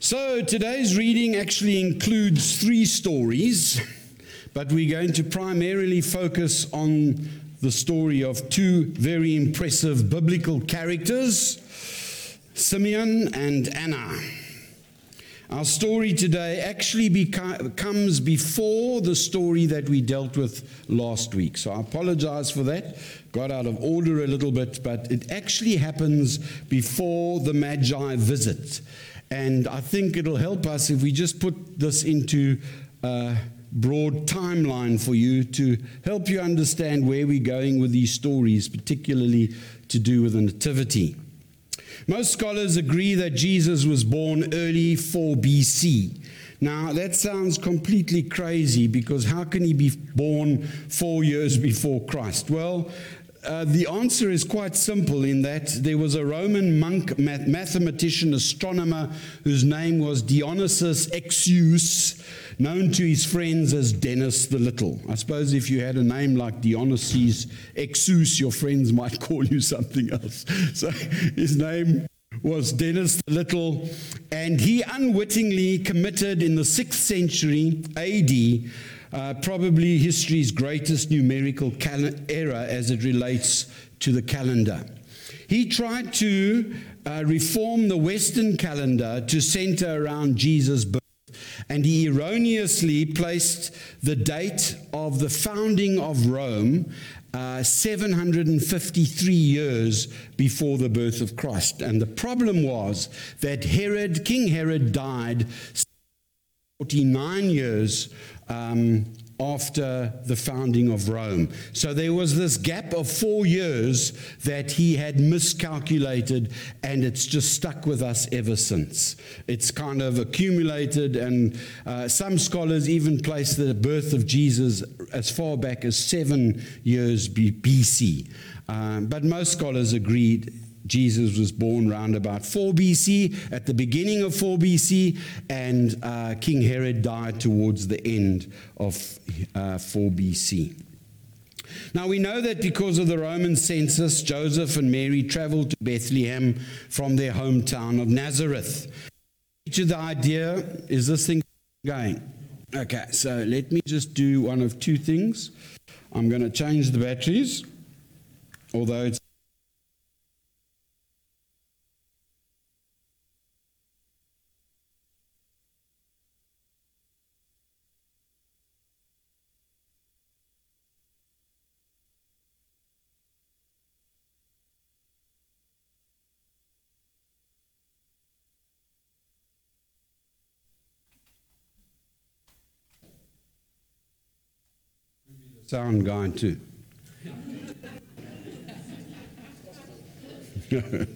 So today's reading actually includes three stories, but we're going to primarily focus on the story of two very impressive biblical characters, Simeon and Anna. Our story today actually beca- comes before the story that we dealt with last week. So I apologize for that. Got out of order a little bit, but it actually happens before the Magi visit. And I think it'll help us if we just put this into a broad timeline for you to help you understand where we're going with these stories, particularly to do with the Nativity. Most scholars agree that Jesus was born early 4 BC. Now, that sounds completely crazy because how can he be born four years before Christ? Well, uh, the answer is quite simple in that there was a Roman monk, math- mathematician, astronomer, whose name was Dionysius Exiguus, known to his friends as Dennis the Little. I suppose if you had a name like Dionysius Exiguus, your friends might call you something else. So his name was Dennis the Little, and he unwittingly committed in the 6th century AD uh, probably history's greatest numerical cal- error as it relates to the calendar. He tried to uh, reform the Western calendar to center around Jesus' birth. And he erroneously placed the date of the founding of Rome uh, 753 years before the birth of Christ. And the problem was that Herod, King Herod, died 49 years um, after the founding of Rome. So there was this gap of four years that he had miscalculated, and it's just stuck with us ever since. It's kind of accumulated, and uh, some scholars even place the birth of Jesus as far back as seven years BC. Um, but most scholars agreed Jesus was born around about 4 BC, at the beginning of 4 BC, and uh, King Herod died towards the end of uh, 4 BC. Now we know that because of the Roman census, Joseph and Mary traveled to Bethlehem from their hometown of Nazareth. To the idea, is this thing going? Okay, so let me just do one of two things. I'm going to change the batteries, although it's sound guy too.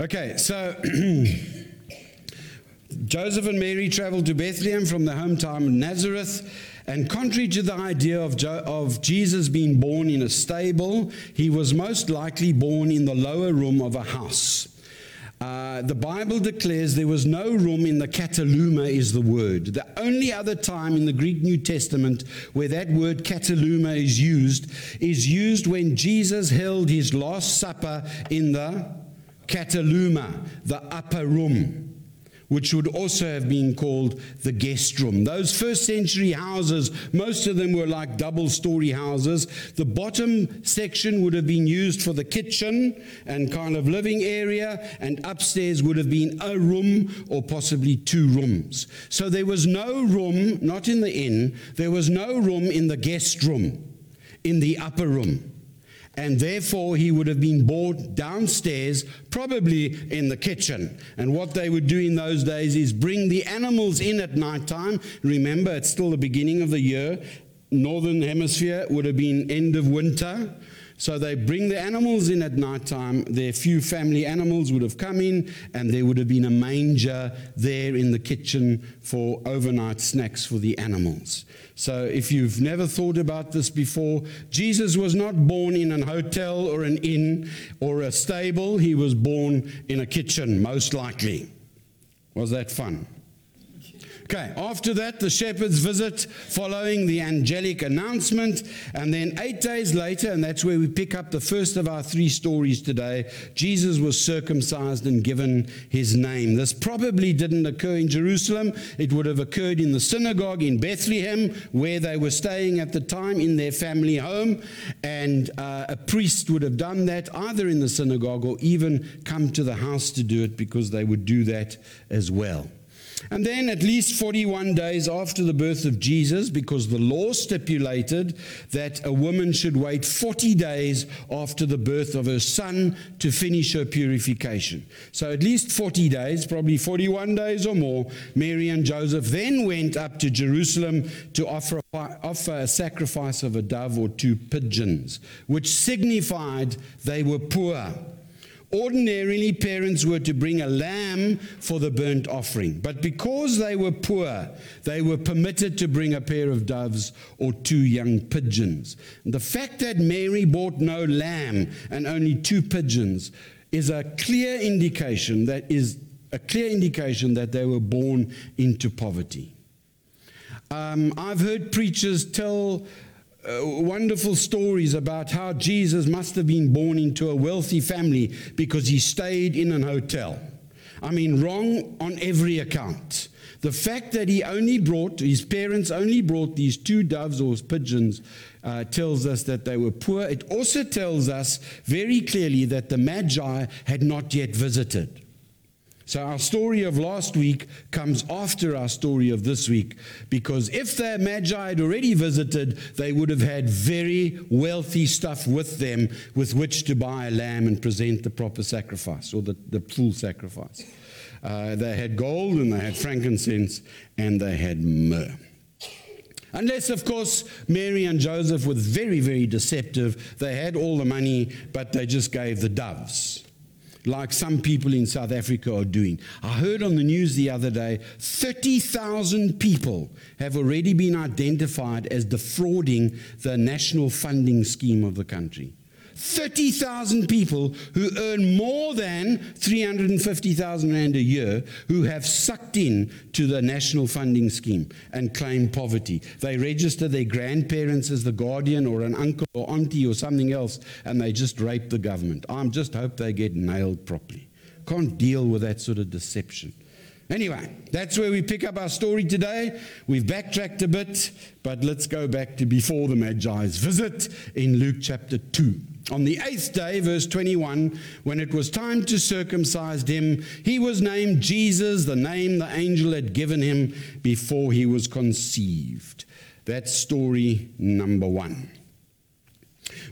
okay, so Joseph and Mary traveled to Bethlehem from their hometown of Nazareth. And contrary to the idea of, jo- of Jesus being born in a stable, he was most likely born in the lower room of a house. Uh, the Bible declares there was no room in the kataluma, is the word. The only other time in the Greek New Testament where that word kataluma is used is used when Jesus held his Last Supper in the kataluma, the upper room which would also have been called the guest room. Those first century houses, most of them were like double story houses. The bottom section would have been used for the kitchen and kind of living area, and upstairs would have been a room or possibly two rooms. So there was no room, not in the inn, there was no room in the guest room, in the upper room and therefore he would have been brought downstairs, probably in the kitchen. And what they would do in those days is bring the animals in at night time. Remember, it's still the beginning of the year. Northern hemisphere would have been end of winter. So they bring the animals in at night time. Their few family animals would have come in, and there would have been a manger there in the kitchen for overnight snacks for the animals. So, if you've never thought about this before, Jesus was not born in an hotel or an inn or a stable. He was born in a kitchen, most likely. Was that fun? Okay, after that, the shepherd's visit following the angelic announcement. And then eight days later, and that's where we pick up the first of our three stories today, Jesus was circumcised and given his name. This probably didn't occur in Jerusalem, it would have occurred in the synagogue in Bethlehem, where they were staying at the time in their family home. And uh, a priest would have done that either in the synagogue or even come to the house to do it because they would do that as well. And then, at least 41 days after the birth of Jesus, because the law stipulated that a woman should wait 40 days after the birth of her son to finish her purification. So, at least 40 days, probably 41 days or more, Mary and Joseph then went up to Jerusalem to offer, offer a sacrifice of a dove or two pigeons, which signified they were poor. Ordinarily, parents were to bring a lamb for the burnt offering, but because they were poor, they were permitted to bring a pair of doves or two young pigeons. The fact that Mary bought no lamb and only two pigeons is a clear indication that is a clear indication that they were born into poverty. Um, I've heard preachers tell uh, wonderful stories about how Jesus must have been born into a wealthy family because he stayed in an hotel. I mean, wrong on every account. The fact that he only brought, his parents only brought these two doves or pigeons uh, tells us that they were poor. It also tells us very clearly that the Magi had not yet visited. So, our story of last week comes after our story of this week because if the Magi had already visited, they would have had very wealthy stuff with them with which to buy a lamb and present the proper sacrifice or the, the full sacrifice. Uh, they had gold and they had frankincense and they had myrrh. Unless, of course, Mary and Joseph were very, very deceptive. They had all the money, but they just gave the doves like some people in South Africa are doing. I heard on the news the other day 30,000 people have already been identified as defrauding the national funding scheme of the country. 30,000 people who earn more than 350,000 Rand a year who have sucked in to the national funding scheme and claim poverty. They register their grandparents as the guardian or an uncle or auntie or something else and they just rape the government. I am just hope they get nailed properly. Can't deal with that sort of deception. Anyway, that's where we pick up our story today. We've backtracked a bit, but let's go back to before the Magi's visit in Luke chapter 2. On the eighth day, verse 21, when it was time to circumcise him, he was named Jesus, the name the angel had given him before he was conceived. That's story number one.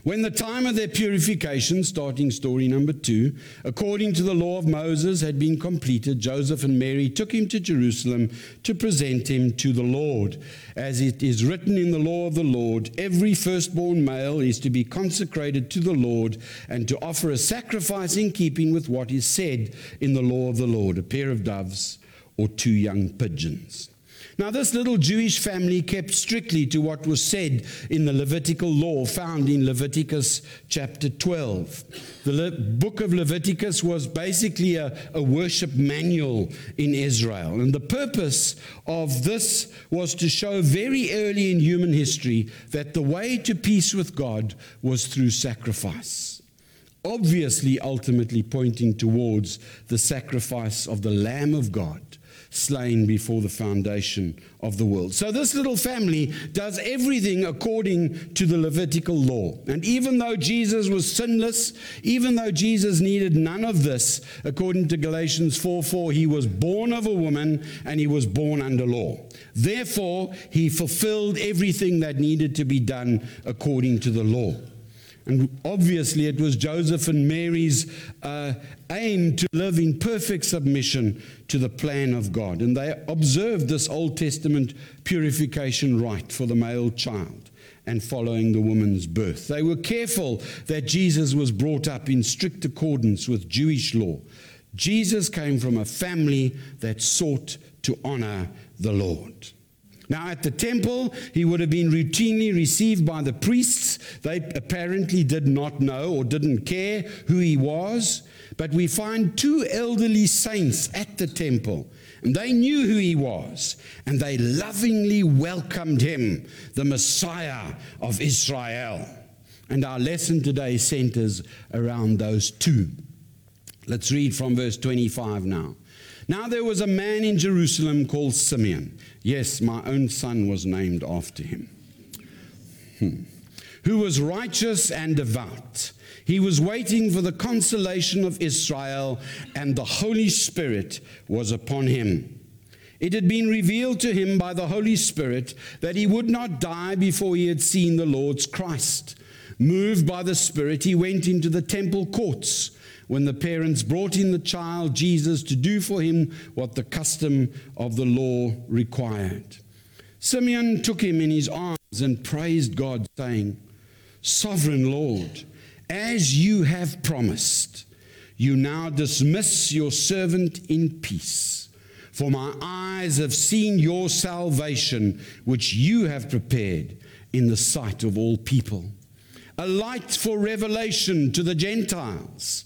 When the time of their purification, starting story number two, according to the law of Moses, had been completed, Joseph and Mary took him to Jerusalem to present him to the Lord. As it is written in the law of the Lord, every firstborn male is to be consecrated to the Lord and to offer a sacrifice in keeping with what is said in the law of the Lord a pair of doves or two young pigeons. Now, this little Jewish family kept strictly to what was said in the Levitical law found in Leviticus chapter 12. The Le- book of Leviticus was basically a, a worship manual in Israel. And the purpose of this was to show very early in human history that the way to peace with God was through sacrifice obviously ultimately pointing towards the sacrifice of the Lamb of God slain before the foundation of the world. So this little family does everything according to the Levitical law. And even though Jesus was sinless, even though Jesus needed none of this, according to Galatians 4 4, he was born of a woman and he was born under law. Therefore, he fulfilled everything that needed to be done according to the law. And obviously, it was Joseph and Mary's uh, aim to live in perfect submission to the plan of God. And they observed this Old Testament purification rite for the male child and following the woman's birth. They were careful that Jesus was brought up in strict accordance with Jewish law. Jesus came from a family that sought to honor the Lord. Now, at the temple, he would have been routinely received by the priests. They apparently did not know or didn't care who he was. But we find two elderly saints at the temple. And they knew who he was, and they lovingly welcomed him, the Messiah of Israel. And our lesson today centers around those two. Let's read from verse 25 now. Now there was a man in Jerusalem called Simeon. Yes, my own son was named after him. Hmm. Who was righteous and devout. He was waiting for the consolation of Israel, and the Holy Spirit was upon him. It had been revealed to him by the Holy Spirit that he would not die before he had seen the Lord's Christ. Moved by the Spirit, he went into the temple courts when the parents brought in the child Jesus to do for him what the custom of the law required. Simeon took him in his arms and praised God, saying, Sovereign Lord, as you have promised, you now dismiss your servant in peace. For my eyes have seen your salvation, which you have prepared in the sight of all people, a light for revelation to the Gentiles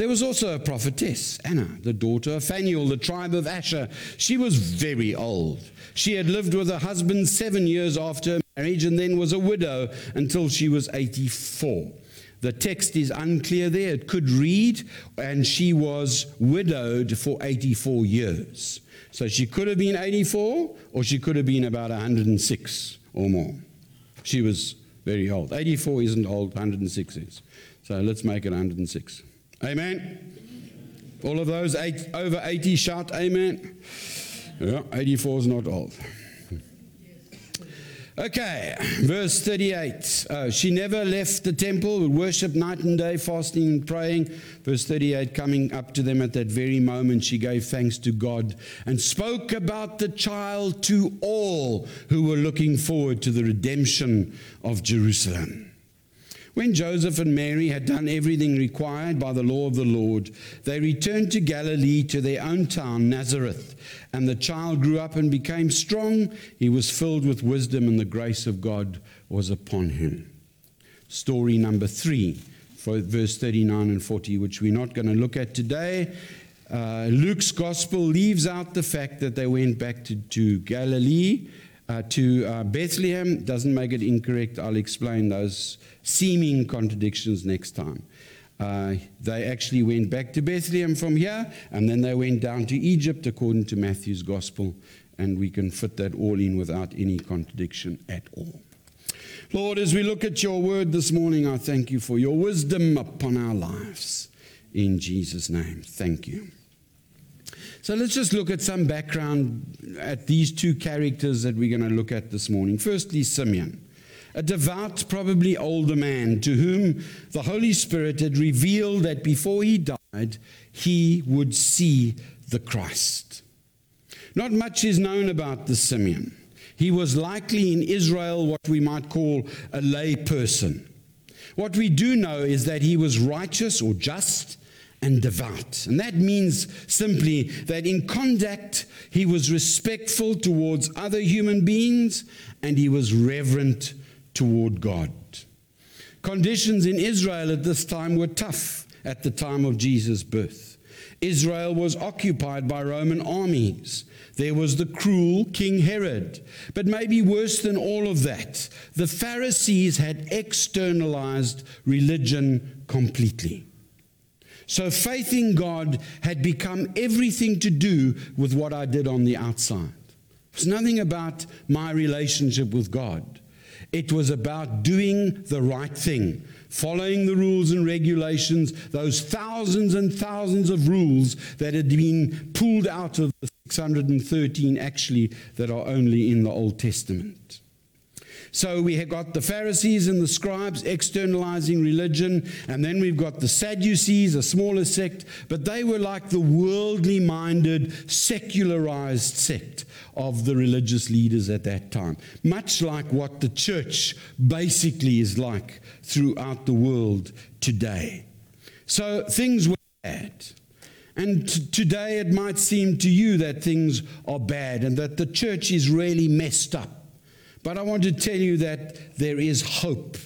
There was also a prophetess, Anna, the daughter of Phanuel, the tribe of Asher. She was very old. She had lived with her husband seven years after her marriage and then was a widow until she was 84. The text is unclear there. It could read, and she was widowed for 84 years. So she could have been 84, or she could have been about 106 or more. She was very old. 84 isn't old, 106 is. So let's make it 106. Amen. All of those eight, over 80 shout amen. Yeah, 84 is not old. Okay, verse 38. Uh, she never left the temple, would worship night and day, fasting and praying. Verse 38 coming up to them at that very moment, she gave thanks to God and spoke about the child to all who were looking forward to the redemption of Jerusalem. When Joseph and Mary had done everything required by the law of the Lord, they returned to Galilee to their own town, Nazareth. And the child grew up and became strong. He was filled with wisdom, and the grace of God was upon him. Story number three, for verse 39 and 40, which we're not going to look at today. Uh, Luke's gospel leaves out the fact that they went back to, to Galilee uh, to uh, Bethlehem doesn't make it incorrect. I'll explain those seeming contradictions next time. Uh, they actually went back to Bethlehem from here, and then they went down to Egypt according to Matthew's gospel, and we can fit that all in without any contradiction at all. Lord, as we look at your word this morning, I thank you for your wisdom upon our lives. In Jesus' name, thank you. So let's just look at some background at these two characters that we're going to look at this morning. Firstly, Simeon, a devout, probably older man to whom the Holy Spirit had revealed that before he died, he would see the Christ. Not much is known about this Simeon. He was likely in Israel what we might call a lay person. What we do know is that he was righteous or just and devout. And that means simply that in conduct, he was respectful towards other human beings and he was reverent toward God. Conditions in Israel at this time were tough at the time of Jesus' birth. Israel was occupied by Roman armies. There was the cruel King Herod. But maybe worse than all of that, the Pharisees had externalized religion completely. So faith in God had become everything to do with what I did on the outside. It was nothing about my relationship with God. It was about doing the right thing, following the rules and regulations, those thousands and thousands of rules that had been pulled out of the 613 actually that are only in the Old Testament. So we have got the Pharisees and the scribes externalizing religion, and then we've got the Sadducees, a smaller sect, but they were like the worldly minded, secularized sect of the religious leaders at that time, much like what the church basically is like throughout the world today. So things were bad. And t- today it might seem to you that things are bad and that the church is really messed up. But I want to tell you that there is hope.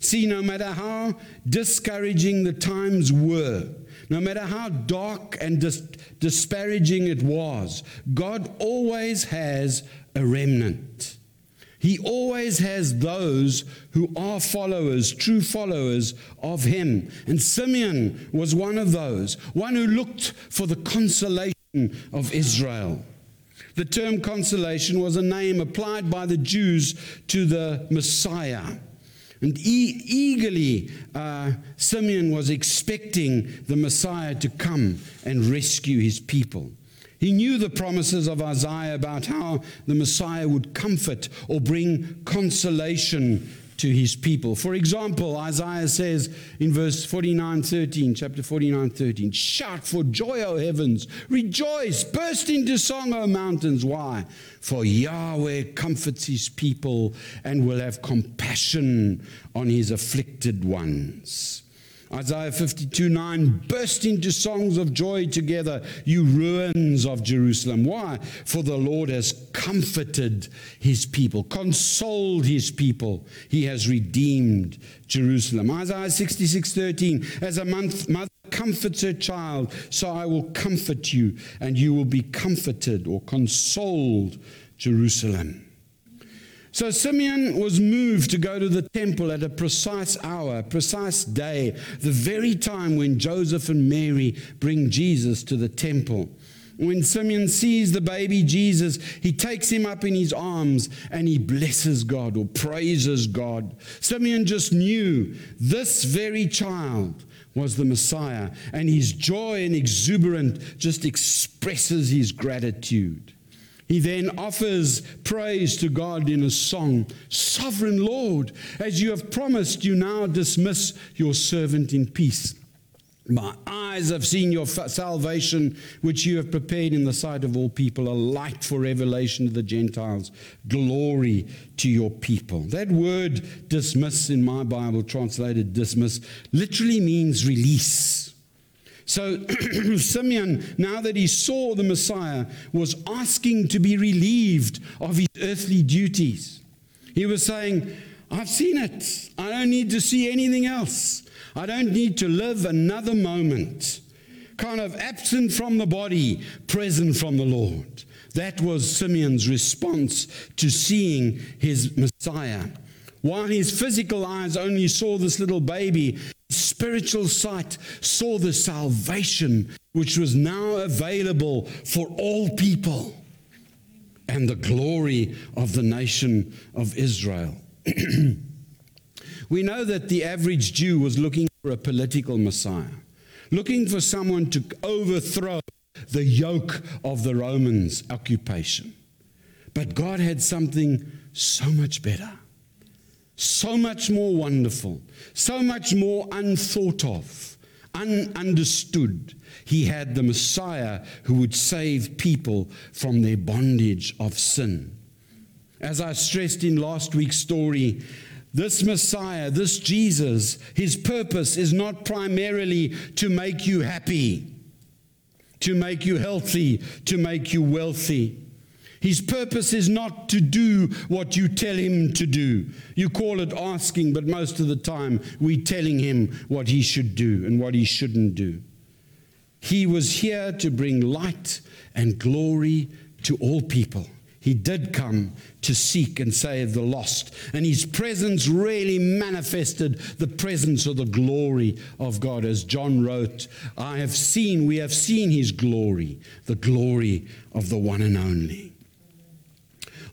See, no matter how discouraging the times were, no matter how dark and dis- disparaging it was, God always has a remnant. He always has those who are followers, true followers of Him. And Simeon was one of those, one who looked for the consolation of Israel. The term consolation was a name applied by the Jews to the Messiah. And e- eagerly, uh, Simeon was expecting the Messiah to come and rescue his people. He knew the promises of Isaiah about how the Messiah would comfort or bring consolation to his people. For example, Isaiah says in verse 49 13, chapter 49 13, Shout for joy, O heavens, rejoice, burst into song, O mountains. Why? For Yahweh comforts his people and will have compassion on his afflicted ones. Isaiah 52 9, burst into songs of joy together, you ruins of Jerusalem. Why? For the Lord has comforted his people, consoled his people. He has redeemed Jerusalem. Isaiah 66 13, as a month, mother comforts her child, so I will comfort you, and you will be comforted or consoled, Jerusalem. So Simeon was moved to go to the temple at a precise hour, precise day, the very time when Joseph and Mary bring Jesus to the temple. When Simeon sees the baby Jesus, he takes him up in his arms and he blesses God or praises God. Simeon just knew this very child was the Messiah, and his joy and exuberant just expresses his gratitude. He then offers praise to God in a song Sovereign Lord, as you have promised, you now dismiss your servant in peace. My eyes have seen your salvation, which you have prepared in the sight of all people, a light for revelation to the Gentiles, glory to your people. That word dismiss in my Bible, translated dismiss, literally means release. So Simeon, now that he saw the Messiah, was asking to be relieved of his earthly duties. He was saying, I've seen it. I don't need to see anything else. I don't need to live another moment. Kind of absent from the body, present from the Lord. That was Simeon's response to seeing his Messiah. While his physical eyes only saw this little baby, spiritual sight saw the salvation which was now available for all people and the glory of the nation of Israel. we know that the average Jew was looking for a political Messiah, looking for someone to overthrow the yoke of the Romans' occupation. But God had something so much better so much more wonderful, so much more unthought of, ununderstood. He had the Messiah who would save people from their bondage of sin. As I stressed in last week's story, this Messiah, this Jesus, his purpose is not primarily to make you happy, to make you healthy, to make you wealthy. His purpose is not to do what you tell him to do. You call it asking, but most of the time we're telling him what he should do and what he shouldn't do. He was here to bring light and glory to all people. He did come to seek and save the lost. And his presence really manifested the presence of the glory of God. As John wrote, I have seen, we have seen his glory, the glory of the one and only.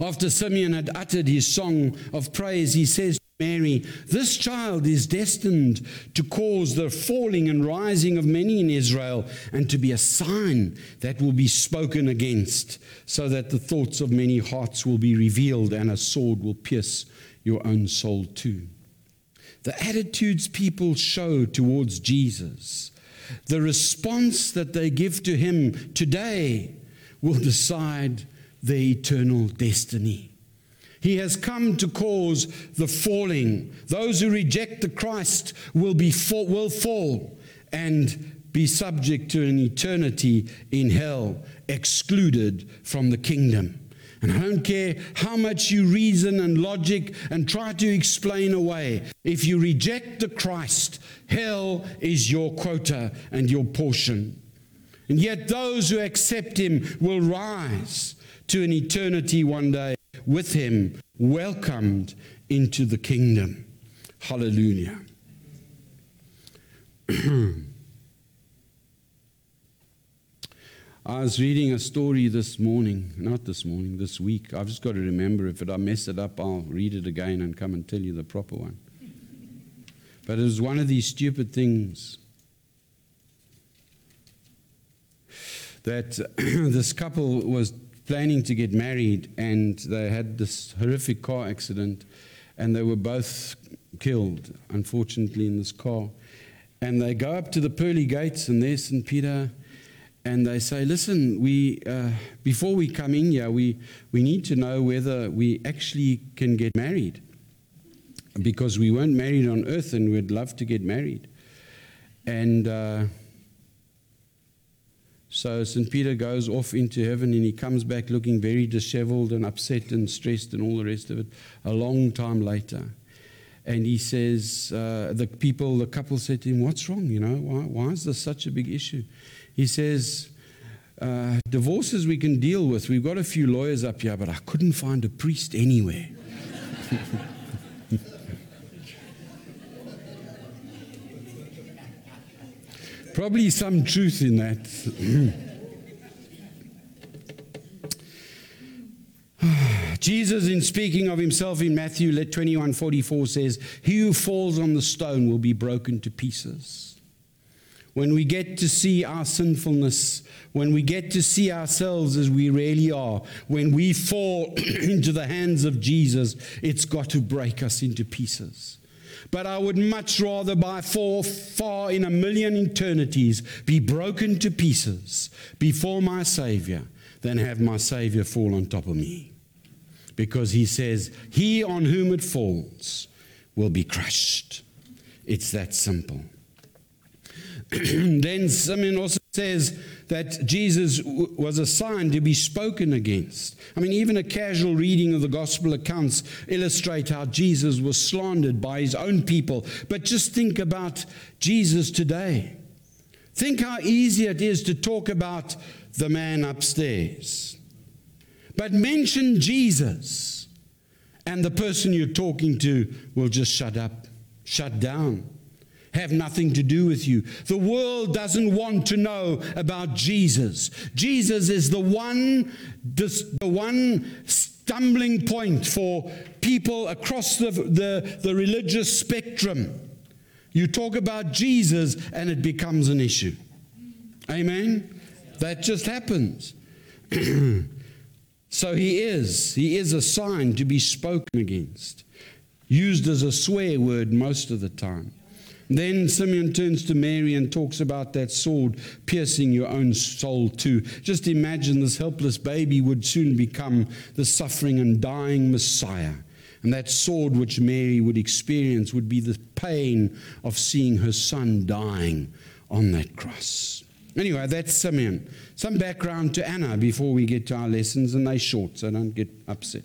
After Simeon had uttered his song of praise, he says, to Mary, This child is destined to cause the falling and rising of many in Israel, and to be a sign that will be spoken against, so that the thoughts of many hearts will be revealed, and a sword will pierce your own soul too. The attitudes people show towards Jesus, the response that they give to him today, will decide their eternal destiny. He has come to cause the falling. Those who reject the Christ will, be fall, will fall and be subject to an eternity in hell, excluded from the kingdom. And I don't care how much you reason and logic and try to explain away. If you reject the Christ, hell is your quota and your portion. And yet, those who accept him will rise to an eternity one day with him, welcomed into the kingdom. Hallelujah. I was reading a story this morning, not this morning, this week. I've just got to remember if I mess it up, I'll read it again and come and tell you the proper one. But it was one of these stupid things that this couple was planning to get married, and they had this horrific car accident, and they were both killed, unfortunately, in this car. And they go up to the pearly gates, and there's St. Peter, and they say, Listen, we, uh, before we come in here, we, we need to know whether we actually can get married. Because we weren't married on earth, and we'd love to get married. And. Uh, so St. Peter goes off into heaven and he comes back looking very disheveled and upset and stressed and all the rest of it a long time later. And he says, uh, the people, the couple said to him, What's wrong? You know, why, why is this such a big issue? He says, uh, Divorces we can deal with. We've got a few lawyers up here, but I couldn't find a priest anywhere. Probably some truth in that. Jesus, in speaking of himself in Matthew 21 44, says, He who falls on the stone will be broken to pieces. When we get to see our sinfulness, when we get to see ourselves as we really are, when we fall into the hands of Jesus, it's got to break us into pieces. But I would much rather by far, far in a million eternities be broken to pieces before my Savior than have my Savior fall on top of me. Because he says, He on whom it falls will be crushed. It's that simple. then Simeon also says that Jesus was a sign to be spoken against. I mean, even a casual reading of the gospel accounts illustrate how Jesus was slandered by his own people. But just think about Jesus today. Think how easy it is to talk about the man upstairs. But mention Jesus, and the person you're talking to will just shut up, shut down have nothing to do with you. The world doesn't want to know about Jesus. Jesus is the one, the, one stumbling point for people across the, the, the religious spectrum. You talk about Jesus and it becomes an issue. Amen? That just happens. so he is. He is a sign to be spoken against, used as a swear word most of the time. Then Simeon turns to Mary and talks about that sword piercing your own soul too. Just imagine this helpless baby would soon become the suffering and dying Messiah. And that sword which Mary would experience would be the pain of seeing her son dying on that cross. Anyway, that's Simeon. Some background to Anna before we get to our lessons, and they're short, so don't get upset.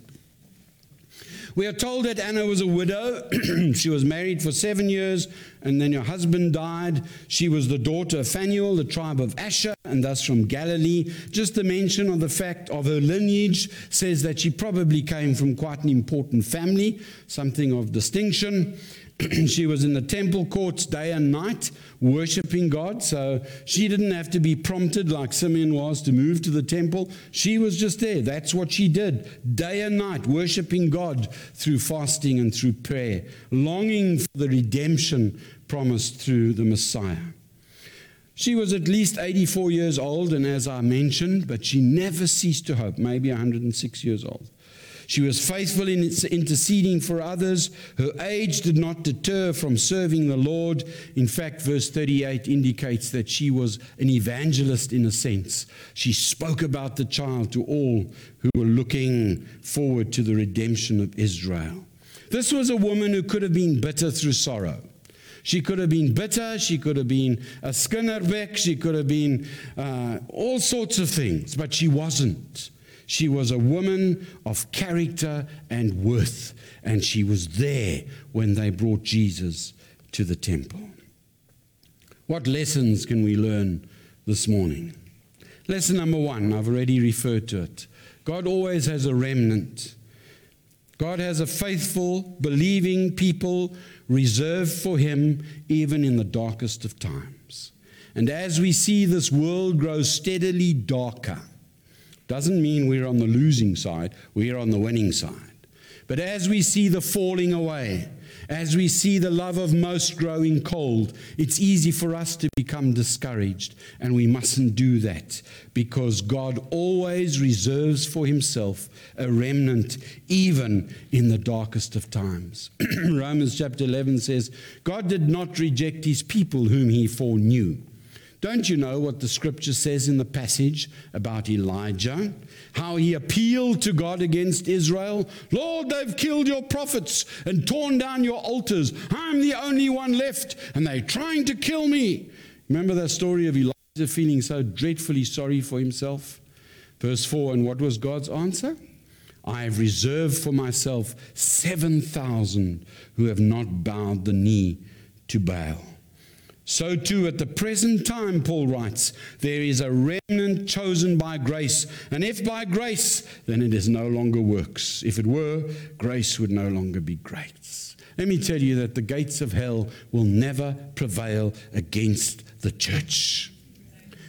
We are told that Anna was a widow. she was married for seven years and then her husband died. She was the daughter of Phanuel, the tribe of Asher, and thus from Galilee. Just the mention of the fact of her lineage says that she probably came from quite an important family, something of distinction. she was in the temple courts day and night worshiping God. So she didn't have to be prompted like Simeon was to move to the temple. She was just there. That's what she did day and night, worshiping God through fasting and through prayer, longing for the redemption promised through the Messiah. She was at least 84 years old, and as I mentioned, but she never ceased to hope, maybe 106 years old. She was faithful in interceding for others. Her age did not deter from serving the Lord. In fact, verse 38 indicates that she was an evangelist in a sense. She spoke about the child to all who were looking forward to the redemption of Israel. This was a woman who could have been bitter through sorrow. She could have been bitter. She could have been a Skinnerbeck. She could have been uh, all sorts of things, but she wasn't. She was a woman of character and worth, and she was there when they brought Jesus to the temple. What lessons can we learn this morning? Lesson number one, I've already referred to it. God always has a remnant. God has a faithful, believing people reserved for Him even in the darkest of times. And as we see this world grow steadily darker, doesn't mean we're on the losing side, we're on the winning side. But as we see the falling away, as we see the love of most growing cold, it's easy for us to become discouraged, and we mustn't do that because God always reserves for himself a remnant, even in the darkest of times. Romans chapter 11 says, God did not reject his people whom he foreknew. Don't you know what the scripture says in the passage about Elijah? How he appealed to God against Israel. Lord, they've killed your prophets and torn down your altars. I'm the only one left, and they're trying to kill me. Remember that story of Elijah feeling so dreadfully sorry for himself? Verse 4 And what was God's answer? I have reserved for myself 7,000 who have not bowed the knee to Baal. So, too, at the present time, Paul writes, there is a remnant chosen by grace. And if by grace, then it is no longer works. If it were, grace would no longer be grace. Let me tell you that the gates of hell will never prevail against the church.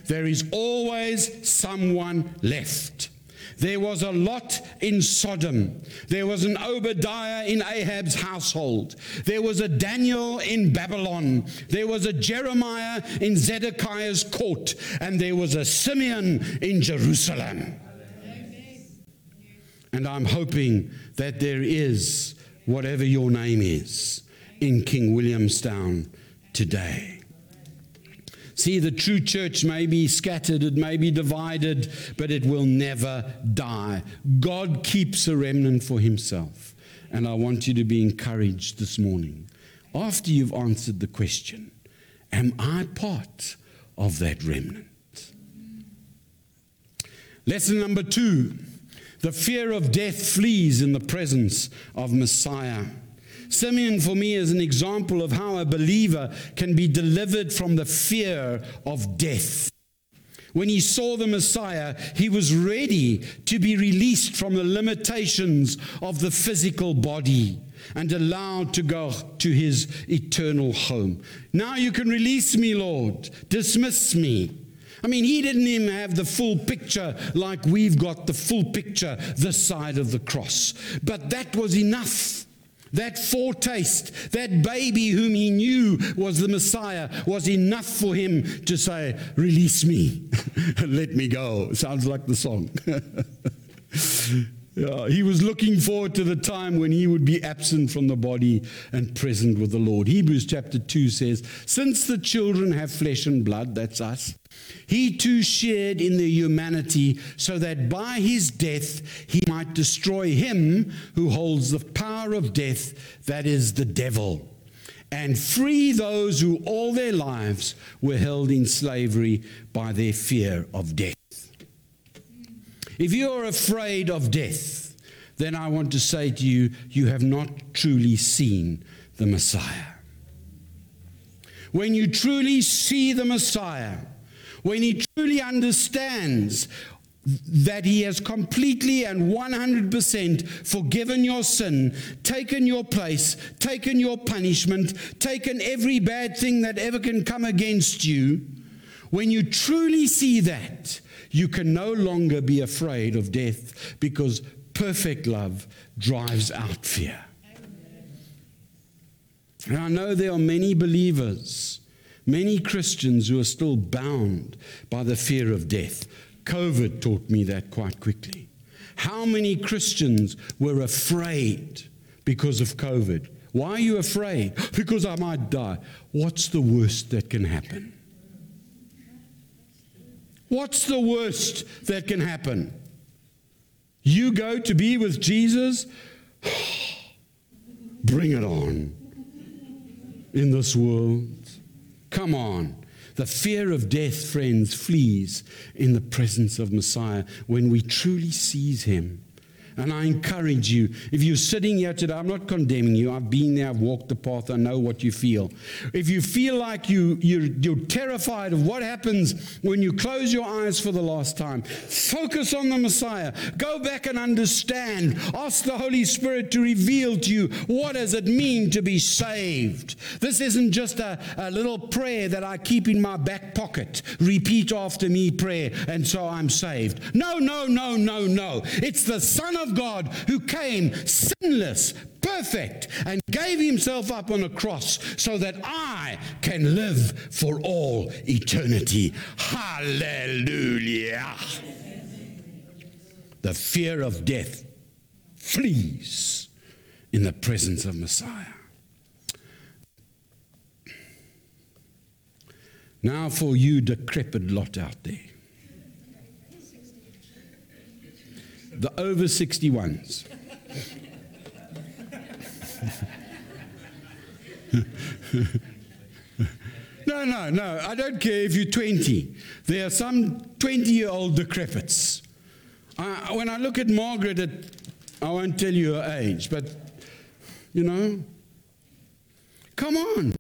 There is always someone left. There was a Lot in Sodom. There was an Obadiah in Ahab's household. There was a Daniel in Babylon. There was a Jeremiah in Zedekiah's court. And there was a Simeon in Jerusalem. And I'm hoping that there is, whatever your name is, in King William's Town today. See, the true church may be scattered, it may be divided, but it will never die. God keeps a remnant for himself. And I want you to be encouraged this morning. After you've answered the question, Am I part of that remnant? Lesson number two the fear of death flees in the presence of Messiah. Simeon, for me, is an example of how a believer can be delivered from the fear of death. When he saw the Messiah, he was ready to be released from the limitations of the physical body and allowed to go to his eternal home. Now you can release me, Lord. Dismiss me. I mean, he didn't even have the full picture like we've got the full picture this side of the cross. But that was enough. That foretaste, that baby whom he knew was the Messiah, was enough for him to say, Release me, let me go. Sounds like the song. Yeah, he was looking forward to the time when he would be absent from the body and present with the Lord. Hebrews chapter 2 says, Since the children have flesh and blood, that's us, he too shared in their humanity so that by his death he might destroy him who holds the power of death, that is the devil, and free those who all their lives were held in slavery by their fear of death. If you're afraid of death, then I want to say to you, you have not truly seen the Messiah. when you truly see the Messiah, when he truly understands that he has completely and 100% forgiven your sin, taken your place, taken your punishment, taken every bad thing that ever can come against you, when you truly see that, you can no longer be afraid of death because perfect love drives out fear. And I know there are many believers, many Christians who are still bound by the fear of death. COVID taught me that quite quickly. How many Christians were afraid because of COVID? Why are you afraid? Because I might die. What's the worst that can happen? What's the worst that can happen? You go to be with Jesus? Bring it on in this world. Come on. The fear of death, friends, flees in the presence of Messiah when we truly seize him. And I encourage you, if you're sitting here today, I'm not condemning you. I've been there, I've walked the path, I know what you feel. If you feel like you, you're, you're terrified of what happens when you close your eyes for the last time, focus on the Messiah. Go back and understand. Ask the Holy Spirit to reveal to you what does it mean to be saved. This isn't just a, a little prayer that I keep in my back pocket. Repeat after me prayer, and so I'm saved. No, no, no, no, no. It's the Son of of God who came sinless, perfect, and gave himself up on a cross so that I can live for all eternity. Hallelujah. The fear of death flees in the presence of Messiah. Now, for you decrepit lot out there. The over 61s. no, no, no. I don't care if you're 20. There are some 20 year old decrepits. Uh, when I look at Margaret, at, I won't tell you her age, but you know, come on.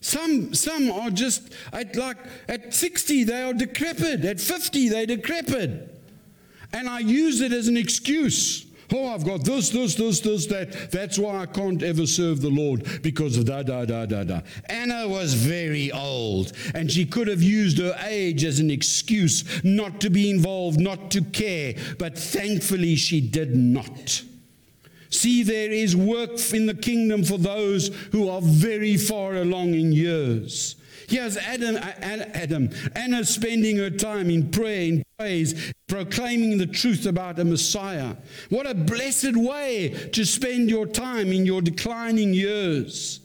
Some, some are just at like at 60 they are decrepit. At 50 they're decrepit. And I use it as an excuse. Oh, I've got this, this, this, this, that. That's why I can't ever serve the Lord because of da, da, da, da, da. Anna was very old, and she could have used her age as an excuse not to be involved, not to care, but thankfully she did not. See, there is work in the kingdom for those who are very far along in years. Here's Adam, Adam, Anna spending her time in prayer, in praise, proclaiming the truth about a Messiah. What a blessed way to spend your time in your declining years.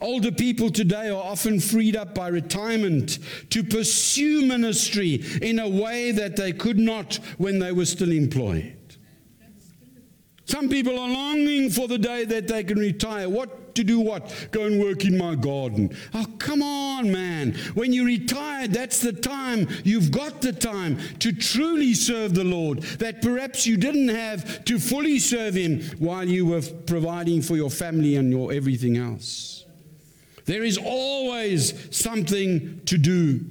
Older people today are often freed up by retirement to pursue ministry in a way that they could not when they were still employed. Some people are longing for the day that they can retire. What to do what? Go and work in my garden. Oh, come on, man. When you retire, that's the time. You've got the time to truly serve the Lord that perhaps you didn't have to fully serve Him while you were providing for your family and your everything else. There is always something to do.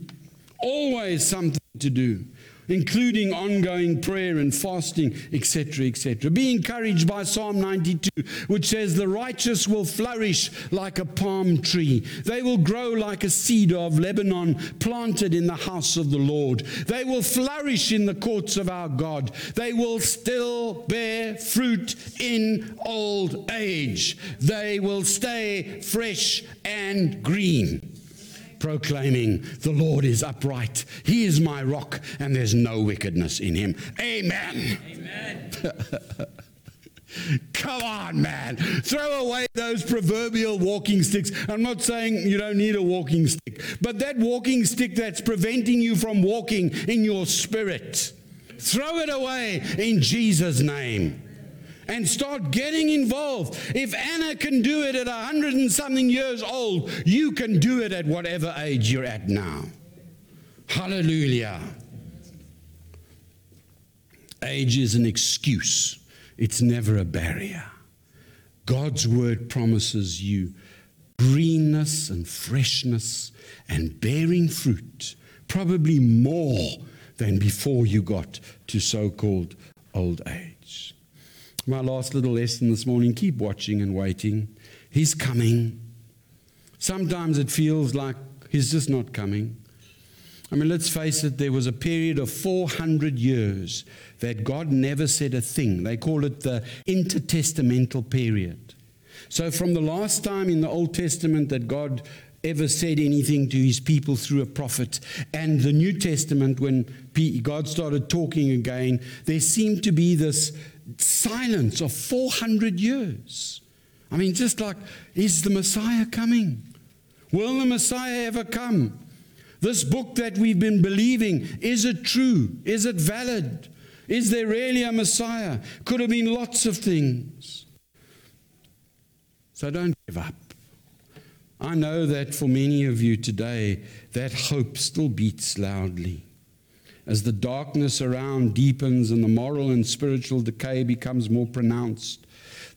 Always something to do including ongoing prayer and fasting, etc., etc. Be encouraged by Psalm 92, which says, The righteous will flourish like a palm tree. They will grow like a cedar of Lebanon planted in the house of the Lord. They will flourish in the courts of our God. They will still bear fruit in old age. They will stay fresh and green proclaiming, The Lord is upright. He is my rock, and there's no wickedness in him. Amen. Amen. Come on, man. Throw away those proverbial walking sticks. I'm not saying you don't need a walking stick, but that walking stick that's preventing you from walking in your spirit, throw it away in Jesus' name and start getting involved. If Anna can do it at a hundred and something years old, you can do it at whatever age you're at now. Hallelujah. Age is an excuse, it's never a barrier. God's word promises you greenness and freshness and bearing fruit, probably more than before you got to so called old age. My last little lesson this morning keep watching and waiting. He's coming. Sometimes it feels like he's just not coming. I mean, let's face it, there was a period of 400 years that God never said a thing. They call it the intertestamental period. So, from the last time in the Old Testament that God ever said anything to his people through a prophet, and the New Testament, when God started talking again, there seemed to be this silence of 400 years. I mean, just like, is the Messiah coming? Will the Messiah ever come? This book that we've been believing, is it true? Is it valid? Is there really a Messiah? Could have been lots of things. So don't give up. I know that for many of you today, that hope still beats loudly. As the darkness around deepens and the moral and spiritual decay becomes more pronounced,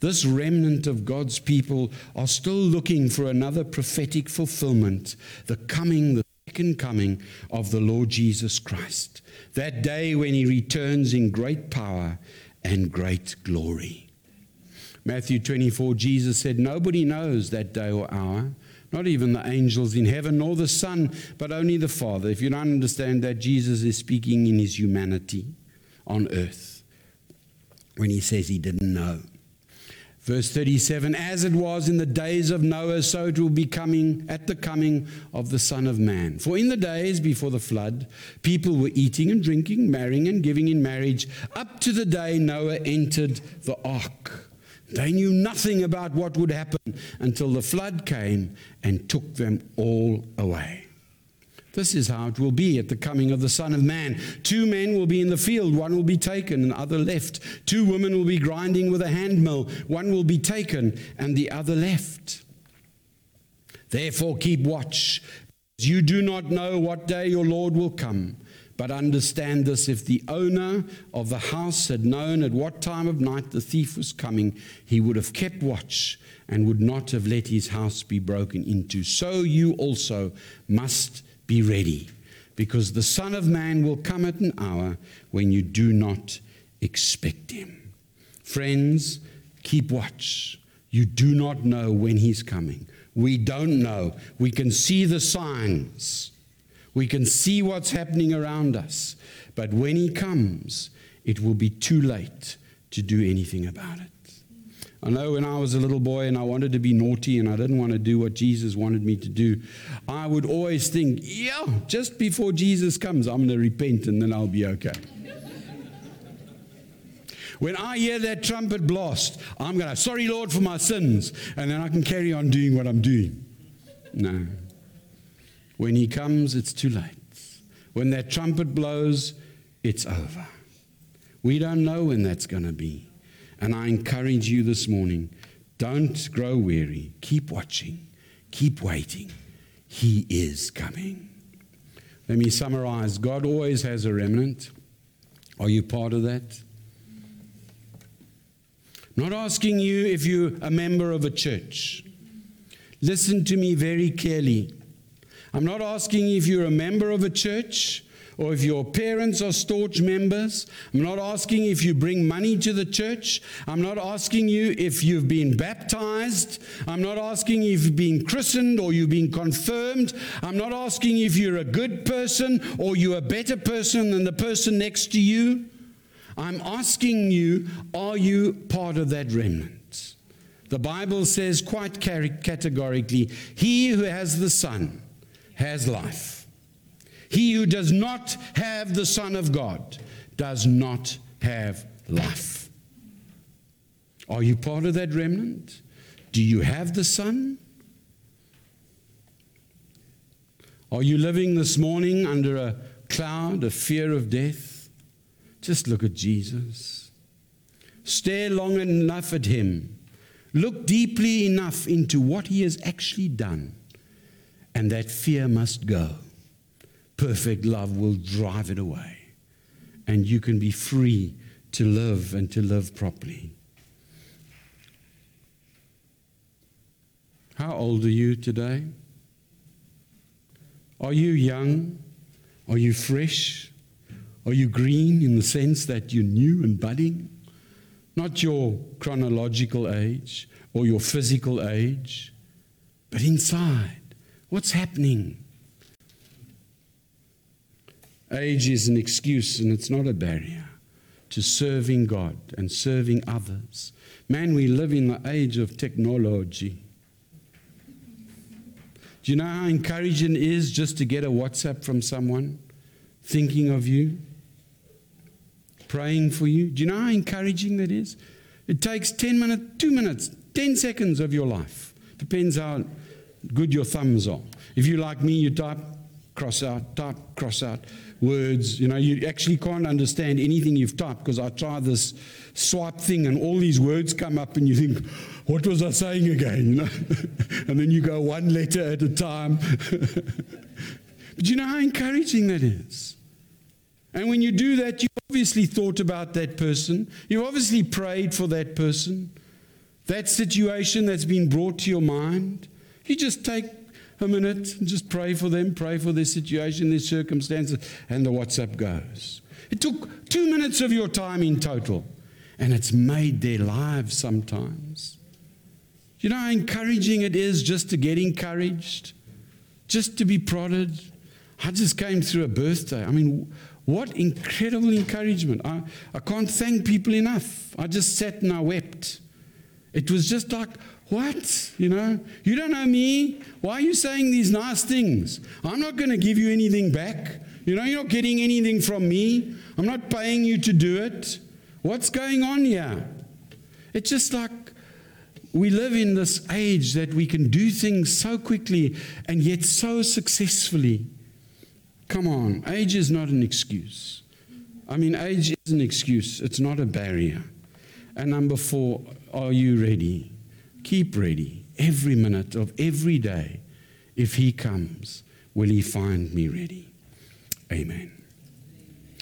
this remnant of God's people are still looking for another prophetic fulfillment the coming, the second coming of the Lord Jesus Christ. That day when he returns in great power and great glory. Matthew 24, Jesus said, Nobody knows that day or hour, not even the angels in heaven, nor the Son, but only the Father. If you don't understand that, Jesus is speaking in his humanity on earth when he says he didn't know. Verse 37 As it was in the days of Noah, so it will be coming at the coming of the Son of Man. For in the days before the flood, people were eating and drinking, marrying and giving in marriage, up to the day Noah entered the ark. They knew nothing about what would happen until the flood came and took them all away. This is how it will be at the coming of the Son of Man. Two men will be in the field, one will be taken and the other left. Two women will be grinding with a handmill, one will be taken and the other left. Therefore, keep watch. You do not know what day your Lord will come. But understand this if the owner of the house had known at what time of night the thief was coming, he would have kept watch and would not have let his house be broken into. So you also must be ready, because the Son of Man will come at an hour when you do not expect him. Friends, keep watch. You do not know when he's coming. We don't know. We can see the signs. We can see what's happening around us. But when He comes, it will be too late to do anything about it. I know when I was a little boy and I wanted to be naughty and I didn't want to do what Jesus wanted me to do, I would always think, yeah, just before Jesus comes, I'm going to repent and then I'll be okay. when I hear that trumpet blast, I'm going to, sorry, Lord, for my sins, and then I can carry on doing what I'm doing. No. When he comes, it's too late. When that trumpet blows, it's over. We don't know when that's going to be. And I encourage you this morning don't grow weary. Keep watching. Keep waiting. He is coming. Let me summarize God always has a remnant. Are you part of that? Not asking you if you're a member of a church. Listen to me very clearly. I'm not asking if you're a member of a church or if your parents are staunch members. I'm not asking if you bring money to the church. I'm not asking you if you've been baptized. I'm not asking if you've been christened or you've been confirmed. I'm not asking if you're a good person or you're a better person than the person next to you. I'm asking you, are you part of that remnant? The Bible says quite categorically, He who has the Son has life. He who does not have the Son of God does not have life. Are you part of that remnant? Do you have the Son? Are you living this morning under a cloud of fear of death? Just look at Jesus. Stare long enough at him. Look deeply enough into what he has actually done and that fear must go. Perfect love will drive it away, and you can be free to live and to live properly. How old are you today? Are you young? Are you fresh? Are you green in the sense that you're new and budding? Not your chronological age or your physical age, but inside. What's happening? Age is an excuse and it's not a barrier to serving God and serving others. Man, we live in the age of technology. Do you know how encouraging it is just to get a WhatsApp from someone thinking of you, praying for you? Do you know how encouraging that is? It takes 10 minutes, 2 minutes, 10 seconds of your life. Depends how good your thumbs are. If you like me, you type, cross out, type, cross out words. You know, you actually can't understand anything you've typed because I try this swipe thing and all these words come up and you think, what was I saying again? You know? and then you go one letter at a time. but you know how encouraging that is? And when you do that, you obviously thought about that person. You obviously prayed for that person. That situation that's been brought to your mind. You just take a minute and just pray for them, pray for their situation, their circumstances, and the WhatsApp goes. It took two minutes of your time in total, and it's made their lives sometimes. You know how encouraging it is just to get encouraged, just to be prodded. I just came through a birthday. I mean, what incredible encouragement. I, I can't thank people enough. I just sat and I wept. It was just like, what? You know, you don't know me. Why are you saying these nice things? I'm not going to give you anything back. You know, you're not getting anything from me. I'm not paying you to do it. What's going on here? It's just like we live in this age that we can do things so quickly and yet so successfully. Come on, age is not an excuse. I mean, age is an excuse, it's not a barrier. And number four, are you ready? Keep ready every minute of every day. If he comes, will he find me ready? Amen.